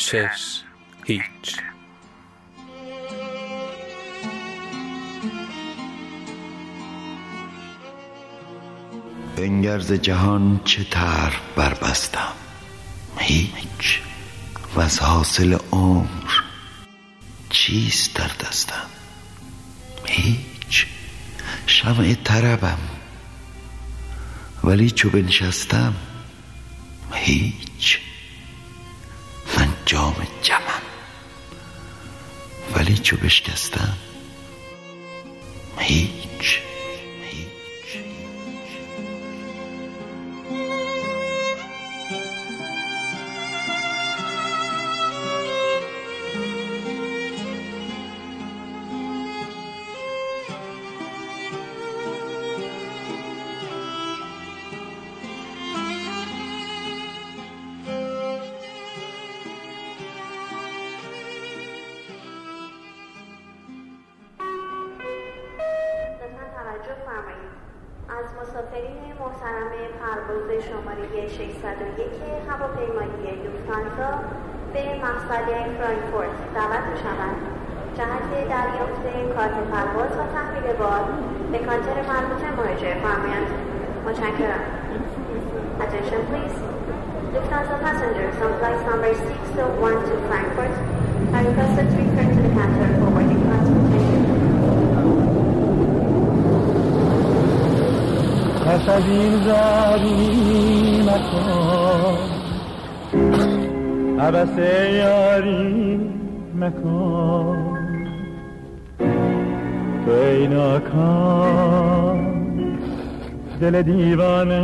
چش هیچ بنگرز جهان چه تر بربستم؟ هیچ. و از حاصل عمر چیست در دستم؟ هیچ. شمع طربم. ولی چو بنشستم هیچ. جام جمم ولی چو بشکستم هیچ. 101 هواپیمایی لوفتانزا به مقصد فرانکفورت دعوت شوند جهت دریافت کارت پرواز و تحویل بار به کانتر مربوط مراجعه فرمایند متشکرم Attention please. Lufthansa passengers on flight number 601 to Frankfurt are requested to return to the counter for waiting transportation. پس از این زاری مکن. عبس یاری مکن. تو ای دل دیوانه.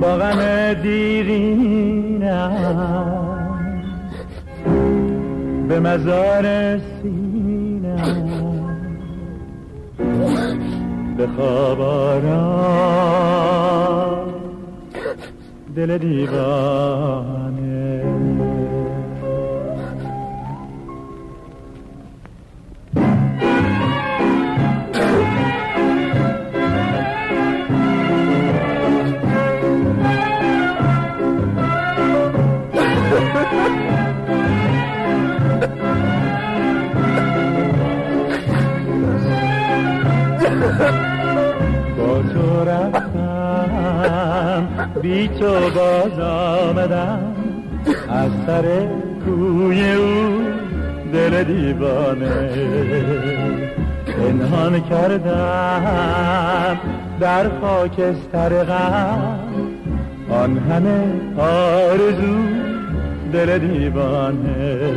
با غم دیرینم به مزار سینم به خواب دل دیوانه. بی تو باز آمدم از سر کوی او دل دیوانه پنهان کردم. در خاکستر غم آن همه آرزو دل دیوانه.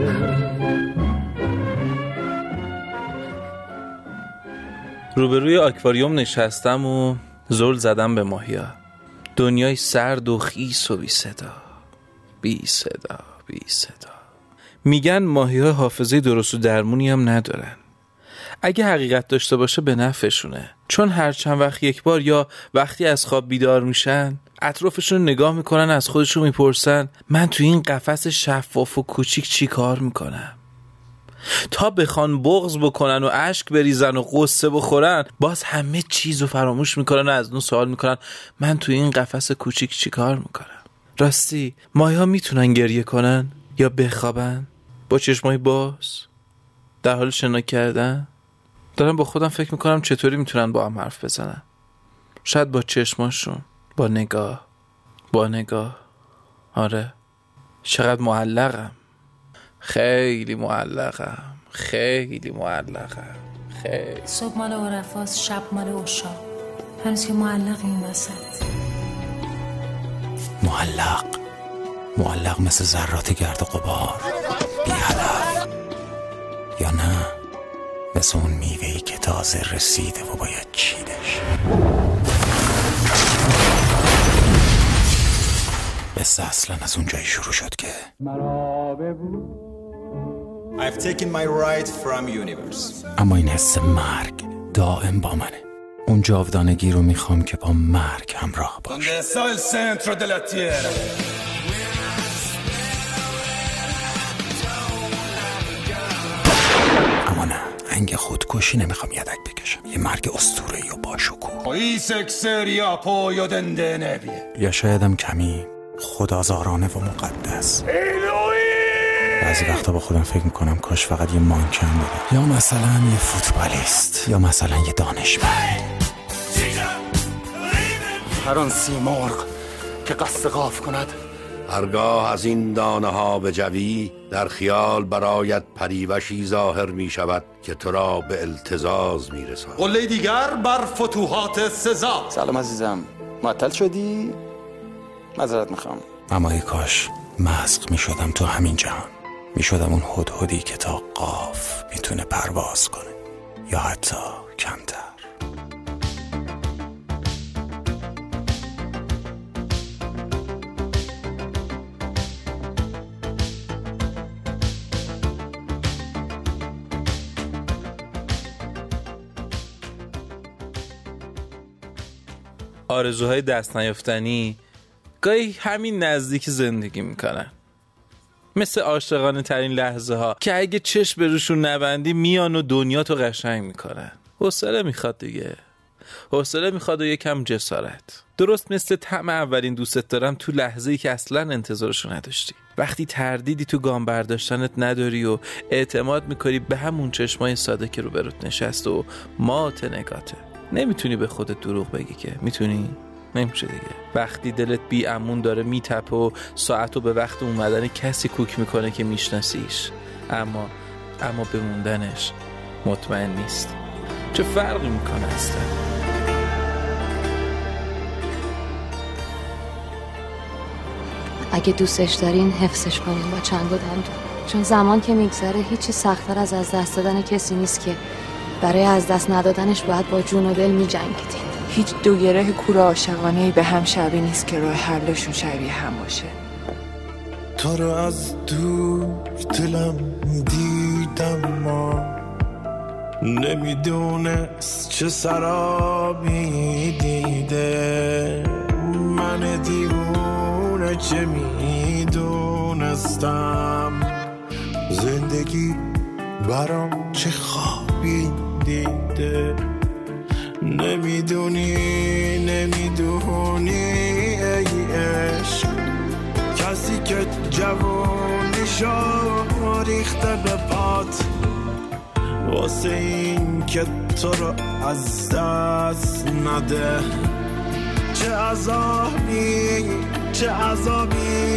روبروی آکواریوم نشستم و زل زدم به ماهیا دنیای سرد و خیس و بی صدا. بی صدا بی صدا. میگن ماهی ها حافظه درست و درمونی هم ندارن. اگه حقیقت داشته باشه به نفعشونه. چون هر چند وقت یک بار یا وقتی از خواب بیدار میشن اطرافشون نگاه می‌کنن از خودشون می‌پرسن من تو این قفس شفاف و کوچیک چی کار می‌کنم؟ تا بخوان بغض بکنن و اشک بریزن و قصه بخورن باز همه چیز رو فراموش می‌کنن و از اون سوال می‌کنن من تو این قفس کوچیک چی کار می‌کنم؟ راستی ماهی ها می‌تونن گریه کنن یا بخوابن؟ با چشمای باز؟ در حال شنا کردن؟ دارم با خودم فکر می‌کنم چطوری می‌تونن با هم حرف بزنن؟ شاید با چشماشون با نگاه. با نگاه. آره. چقدر معلقم. خیلی معلقم. خیلی معلقم. خیلی. صبح مال عرفاست شب مال اوشا هنوز که معلق این وسط. معلق. معلق مثل ذرات گرد و قبار بی حلف یا نه؟ مثل اون میوهی که تازه رسیده و باید چیدش. قصه اصلا از اون جایی شروع شد که مرا ببود I've taken my right from universe. اما این حس مرگ دائم با منه. اون جاودانگی رو می‌خوام که با مرگ همراه باشه اما نه انگ خودکشی نمی‌خوام یدک بکشم. یه مرگ استوره یا باشکوه. یا شایدم کمی خدازارانه و مقدس. بعضی وقتا با خودم فکر می‌کنم کاش فقط یه مانکن بودم. یا مثلا یه فوتبالیست یا مثلا یه دانشمند. هر آن سیمرغ که قصد قاف کند. هرگاه از این دانه ها به جوی در خیال برایت پریوشی ظاهر می شود که تو را به التزاز می رسد قله دیگر بر فتوحات سزا. سلام عزیزم. معطل شدی؟ مذارت می‌خوام. اما ای کاش مسخ می شدم تو همین جهان. می شدم اون هدهدی که تا قاف می‌تونه پرواز کنه یا حتی کمتر. آرزوهای دست نیافتنی گاهی همین نزدیک زندگی می‌کنن. مثل عاشقانه ترین لحظه ها که اگه چشم به روشون نبندی میان و دنیا تو قشنگ می‌کنن. حوصله می‌خواد دیگه. حوصله می‌خواد و یکم جسارت. درست مثل طعم اولین دوستت دارم تو لحظه ای که اصلا انتظارشو نداشتی. وقتی تردیدی تو گام برداشتنت نداری و اعتماد می‌کنی به همون چشمای ساده که رو برات نشست و مات نگاته نمی‌تونی به خودت دروغ بگی که. می‌تونی؟ نمیشه دیگه. وقتی دلت بی امون داره میتپه و ساعت و به وقت اومدن کسی کوک می‌کنه که میشناسیش. اما اما به موندنش مطمئن نیست. چه فرقی می‌کنه اصلا؟ اگه دوستش دارین حفظش کنین با چنگ و دندون. چون زمان که میگذره هیچی سختتر از از دست دادن کسی نیست که برای از دست ندادنش باید با جون و دل میجنگیدین. هیچ دو گره کور عاشقانه به هم شبیه نیست که راه حلشون شبیه هم باشه. تو رو از دور دلم دیدم ما. نمی‌دونست چه سرابی دیده. من دیوونه چه می‌دونستم. زندگی برام چه خوابی دیده. نمی‌دونی نمی‌دونی ای عشق. کسی که جوانیشو ریخته به پات واسه این که تو رو از دست نده. چه عذابی چه عذابی.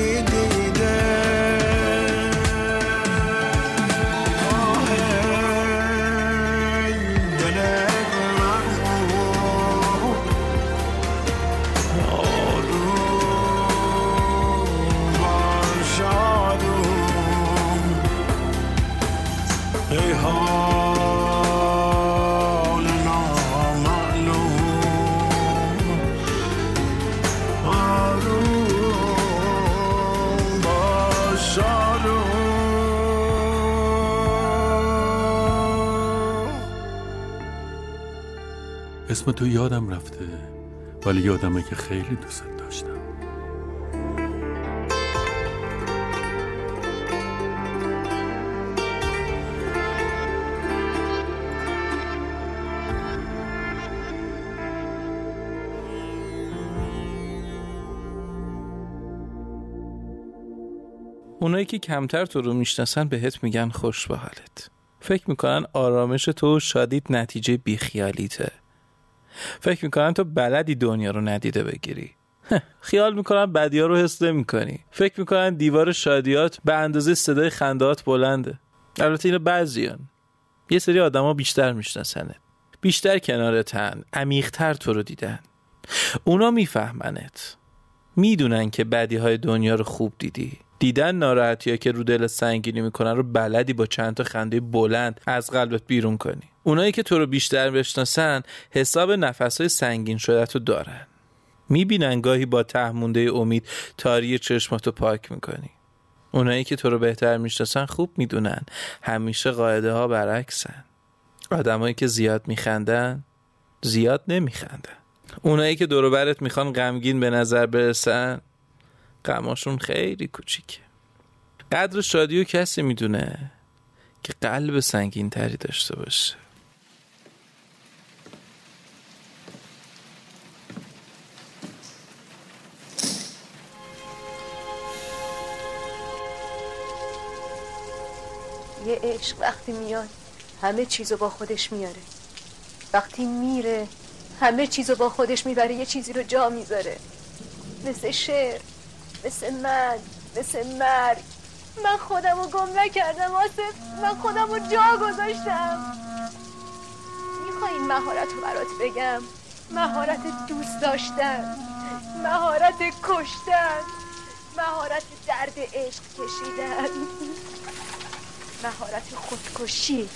اسم تو یادم رفته ولی یادمه که خیلی دوست داشتم. اونایی که کمتر تو رو می‌شناسن بهت میگن خوش به حالت فکر می‌کنن آرامش تو و شادیت نتیجه بیخیالیته. فکر می‌کنن تو بلدی دنیا رو ندیده بگیری. خیال می‌کنن بدیا رو حس می‌کنی فکر می‌کنن دیوار شادیات به اندازه صدای خندات بلنده. البته اینو بعضیان. یه سری آدما بیشتر میشناسنه. بیشتر کنارتن عمیقتر تو رو دیدن. اونا میفهمنت. می‌دونن که بدی های دنیا رو خوب دیدی. دیدن ناراحتی که رو دل سنگینی می‌کنن رو بلدی با چند تا خنده بلند از قلبت بیرون کنی. اونایی که تو رو بیشتر بشناسن حساب نفسهای سنگین شدت رو دارن. می‌بینن گاهی با تهمونده امید تاری چشماتو پاک می‌کنی. اونایی که تو رو بهتر می‌شناسن خوب می‌دونن. همیشه قاعده ها برعکسن. آدمایی که زیاد میخندن زیاد نمیخندن. اونایی که دوروبرت می‌خوان غمگین به نظر برسن غماشون خیلی کوچیکه. قدر شادی و کسی می‌دونه که قلب سنگین تری داشته باشه. برای عشق وقتی میاد همه چیزو با خودش میاره. وقتی میره همه چیزو با خودش می‌بره یه چیزی رو جا می‌ذاره. مثل شعر مثل من مثل مرگ. من خودم رو گم نکردم آصف. من خودم رو جا گذاشتم. می‌خوای این مهارت رو برات بگم. مهارت دوست داشتن. مهارت کشتن. مهارت درد عشق کشیدن. مهارت خودکشی.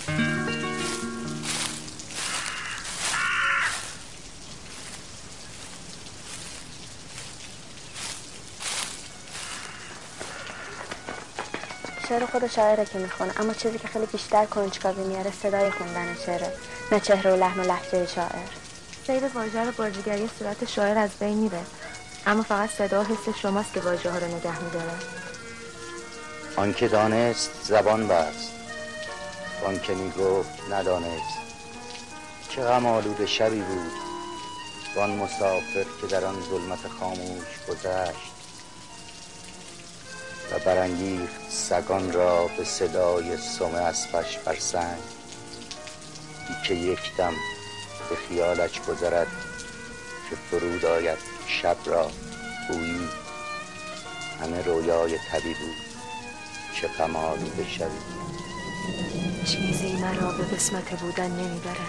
شعر خود شاعره که می‌خونه اما چیزی که خیلی بیشتر کنجکاوی میاره صدای خوندن شعره نه چهره و لحن و لحجه شاعر. سید واژه رو بازیگری صورت شاعر از بین میره اما فقط صدا و حس شماست که واژه ها رو نگه میداره. آنکه دانست زبان بست آنکه می‌گفت ندانست. چه غم آلود شبی بود وان مسافر که در آن ظلمت خاموش گذشت. و برانگیخت سگان را به صدای سم اسبش بر سنگ. که یک دم به خیالش گذرد که فرود آید شب را گویی همه رویای طبی بود. چه غم آلوده شبی چیزی مرا به قسمت بودن نمی‌بره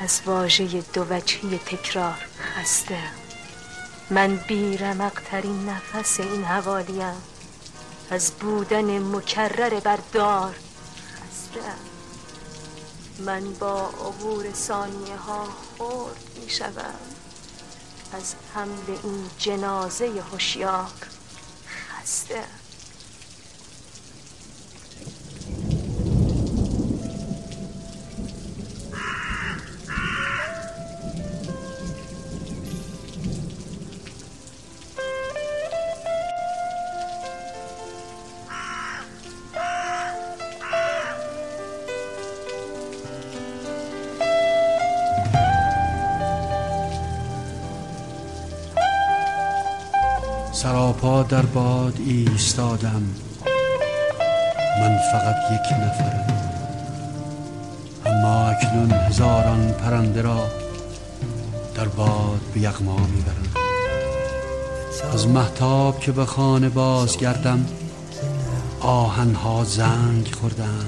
از واژه دو وجهی تکرار خسته. من بیرمقترین نفس این حوالیم. از بودن مکرر بردار خسته. من با عبور ثانیه ها خورد می شدم از حمل این جنازه هوشیار خسته. در باد ایستادم. من فقط یک نفرم. اما اکنون هزاران پرنده را در باد به یغما می‌برم. از محتاب که به خانه بازگردم آهنها زنگ خوردم.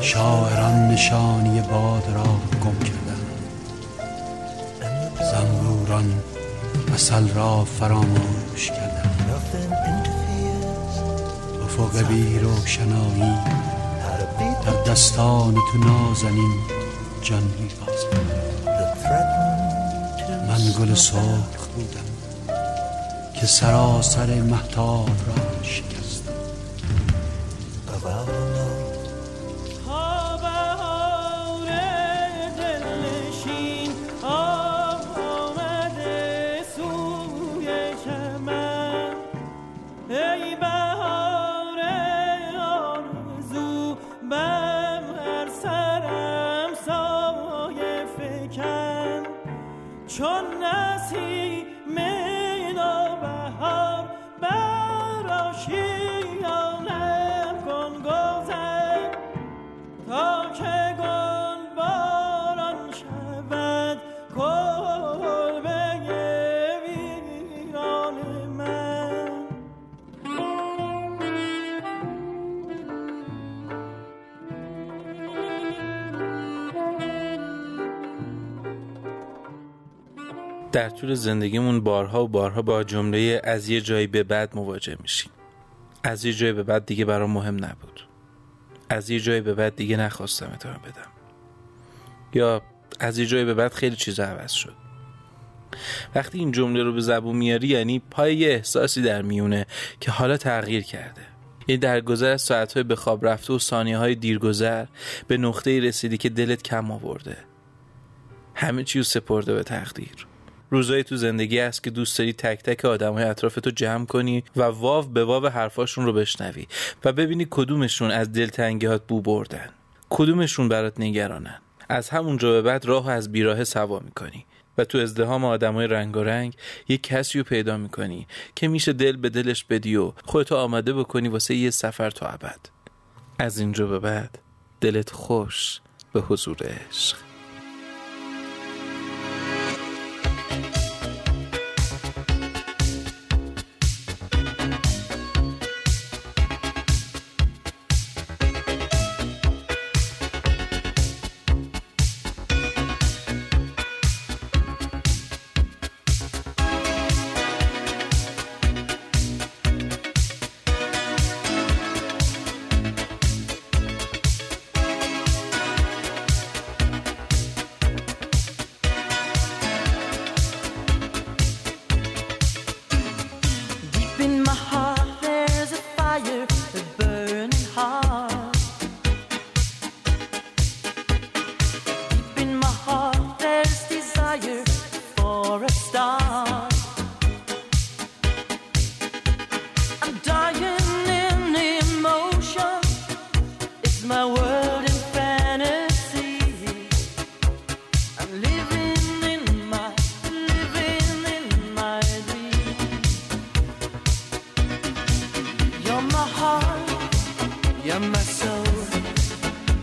شاعران نشانی باد را گم کردم. زنبوران اصل را فراموش کردم. افق بی روشنایی در دستان تو نازنین جان می من گل سرخ بودم که سراسر محتاب را شکستم در طول زندگیمون بارها و بارها با جمله از یه جایی به بعد مواجه میشیم. از یه جایی به بعد دیگه برام مهم نبود. از یه جایی به بعد دیگه نخواستم ادامه بدم. یا از یه جایی به بعد خیلی چیزا عوض شد. وقتی این جمله رو به زبون میاری یعنی پای یه احساسی در میونه که حالا تغییر کرده. یعنی در گذر از ساعتهای به خواب رفته و ثانیه های دیرگذر به نقطه رسیدی که دلت کم آورده. همه چیو سپرده به تقدیر. روزایی تو زندگی هست که دوست داری تک تک آدم های اطرافتو جمع کنی و واو به واو حرفاشون رو بشنوی و ببینی کدومشون از دلتنگیات بو بردن. کدومشون برات نگرانن. از همونجا به بعد راه از بیراه سوا می‌کنی و تو ازدهام آدمای رنگ و رنگ یک کسی رو پیدا می‌کنی که میشه دل به دلش بدی و خودتو آماده بکنی واسه یه سفر تا ابد. از اینجا به بعد دلت خوش به حضور عشق.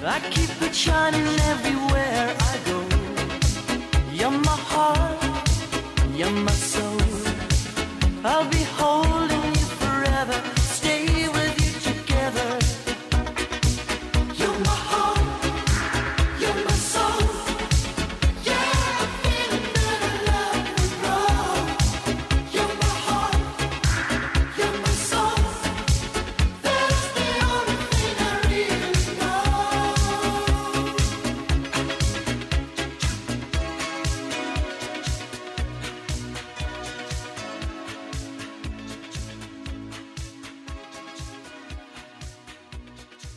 I keep it shining everywhere I go. You're my heart, you're my soul.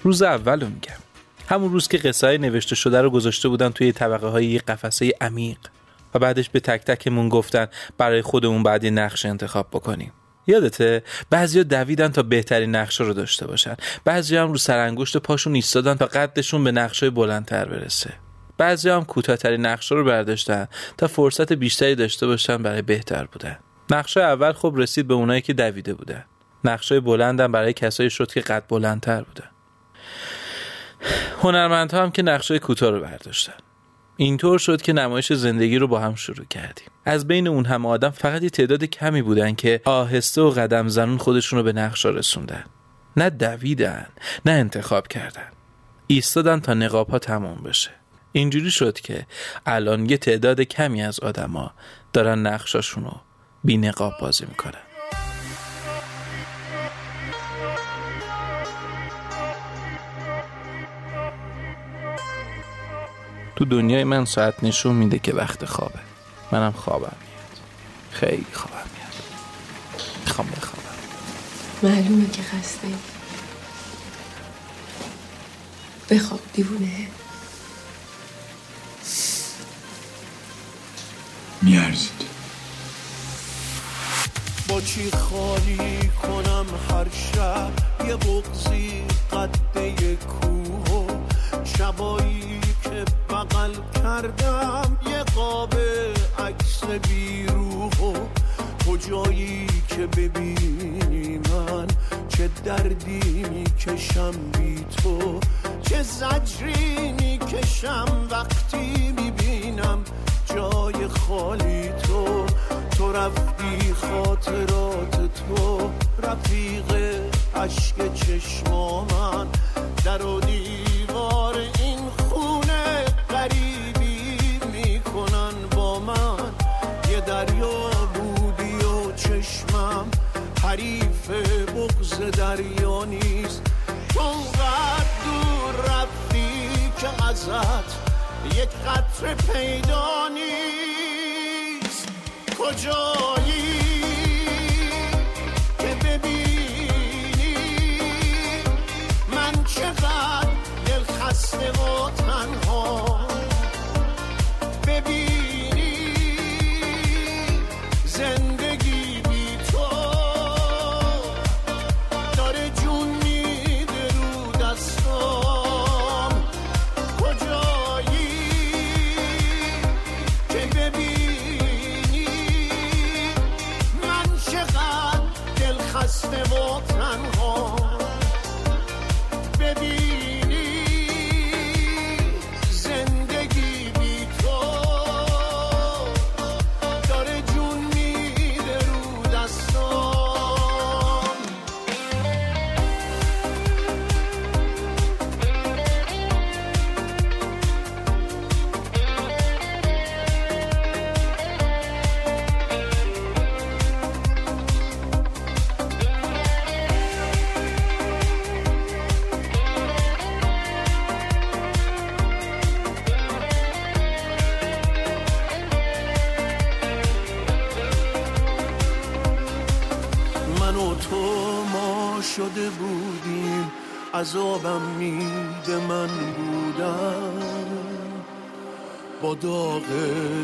روز اول رو میگم. همون روز که قصه نوشته شده رو گذاشته بودن توی طبقه های قفسه عمیق و بعدش به تک تکمون گفتن برای خودمون بعد یه نقش انتخاب بکنیم. یادته؟ بعضیا دویدن تا بهترین نقشه رو داشته باشن. بعضی هم رو سرانگشت پاشون ایستادن تا قدشون به نقشه بلندتر برسه. بعضی هم کوتاهترین نقشه رو برداشتن تا فرصت بیشتری داشته باشن برای بهتر بودن. نقشه اول خب رسید به اونایی که دویده بودن. نقشه بلندم برای کسایی شد که قد بلندتر بودن. هنرمندها هم که نقشه کوتاه رو برداشتن. اینطور شد که نمایش زندگی رو با هم شروع کردیم. از بین اون همه آدم فقط یه تعداد کمی بودن که آهسته و قدم زنون خودشون رو به نقشا رسوندن. نه دویدن نه انتخاب کردن. ایستادن تا نقاب ها تمام بشه. اینجوری شد که الان یه تعداد کمی از آدما دارن نقشاشون رو بی نقاب بازی می‌کنن. تو دنیای من ساعت نشون میده که وقت خوابه. منم خوابم میاد. خیلی خوابم میاد. می‌خوام بخوابم. معلومه که خسته. بخواب دیوونه. میارزید. با چی خالی کنم هر شب؟ یه بغزی قده کوه. و شبایی که بغل کردم یه قاب عکس بیروح و کجایی که ببینی من؟ چه دردی می‌کشم بی تو؟ چه زجری می‌کشم وقتی می‌بینم جای خالی تو؟ تو رفتی خاطرات تو رفیق عشق چشما من در دیوار این خونه غریبی می‌کنن با من. یه دریا بودی و چشمم حریف بغز دریا نیست. اونقدر دور رفتی که ازت یک قطر پیدا نیست. کجایی؟ خسته شده بودیم عذابم میده من بودم. با داغ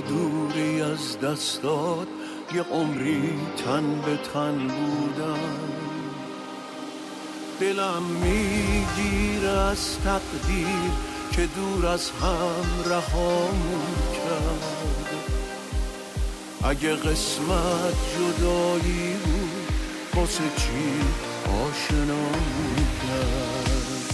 دوری از دستات یه عمری تن به تن بودم. دلم می‌گیره از تقدیر که دور از هم رهامون کرد اگه قسمت جدایی بود واسه چی آشنامون کرد.